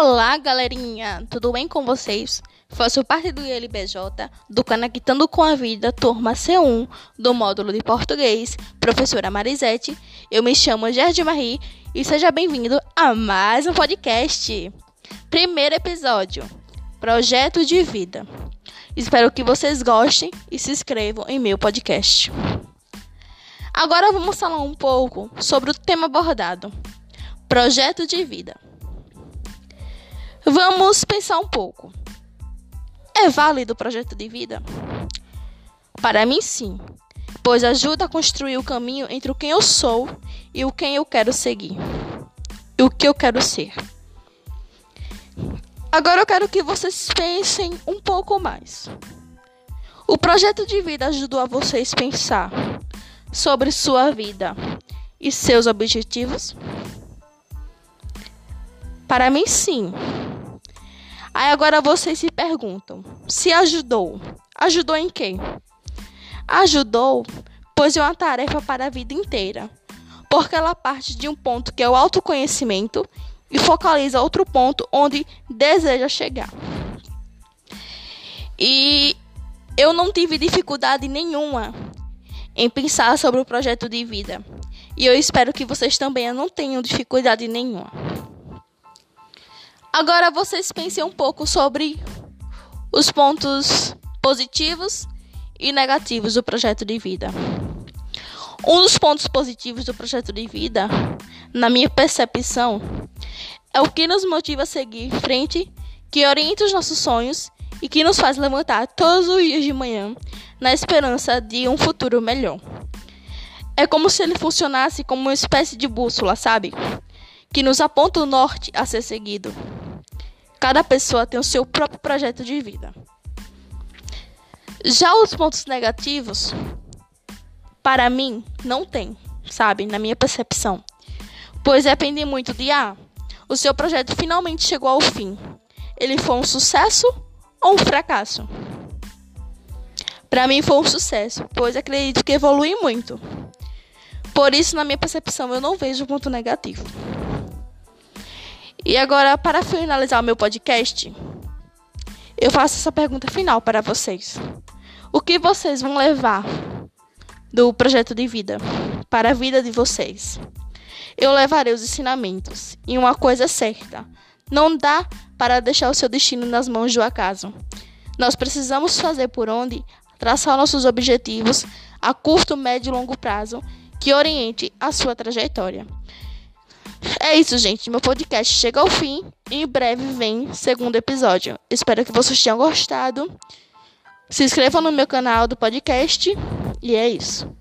Olá, galerinha! Tudo bem com vocês? Faço parte do ILBJ, do Conectando com a Vida, turma C1, do módulo de português, professora Marisete. Eu me chamo Gerdy Marie e seja bem-vindo a mais um podcast. Primeiro episódio: Projeto de Vida. Espero que vocês gostem e se inscrevam em meu podcast. Agora vamos falar um pouco sobre o tema abordado: Projeto de Vida. Vamos pensar um pouco. É válido o projeto de vida? Para mim, sim, pois ajuda a construir o caminho entre o quem eu sou e o quem eu quero seguir, e o que eu quero ser. Agora eu quero que vocês pensem um pouco mais. O projeto de vida ajudou a vocês pensar sobre sua vida e seus objetivos? Para mim, sim. Aí agora vocês se perguntam: se ajudou? Ajudou em quê? Ajudou, pois é uma tarefa para a vida inteira, porque ela parte de um ponto que é o autoconhecimento e focaliza outro ponto onde deseja chegar. E eu não tive dificuldade nenhuma em pensar sobre o projeto de vida. E eu espero que vocês também não tenham dificuldade nenhuma. Agora vocês pensem um pouco sobre os pontos positivos e negativos do projeto de vida. Um dos pontos positivos do projeto de vida, na minha percepção, é o que nos motiva a seguir em frente, que orienta os nossos sonhos e que nos faz levantar todos os dias de manhã na esperança de um futuro melhor. É como se ele funcionasse como uma espécie de bússola, sabe? Que nos aponta o norte a ser seguido. Cada pessoa tem o seu próprio projeto de vida. Já os pontos negativos, para mim, não tem, sabe? Na minha percepção. Pois depende muito de ah, o seu projeto finalmente chegou ao fim. Ele foi um sucesso ou um fracasso? Para mim foi um sucesso, pois acredito que evolui muito. Por isso, na minha percepção, eu não vejo ponto negativo. E agora, para finalizar o meu podcast, eu faço essa pergunta final para vocês. O que vocês vão levar do projeto de vida para a vida de vocês? Eu levarei os ensinamentos e uma coisa é certa: não dá para deixar o seu destino nas mãos do acaso. Nós precisamos fazer por onde traçar nossos objetivos a curto, médio e longo prazo que oriente a sua trajetória. É isso, gente. Meu podcast chega ao fim e em breve vem segundo episódio. Espero que vocês tenham gostado. Se inscrevam no meu canal do podcast e é isso.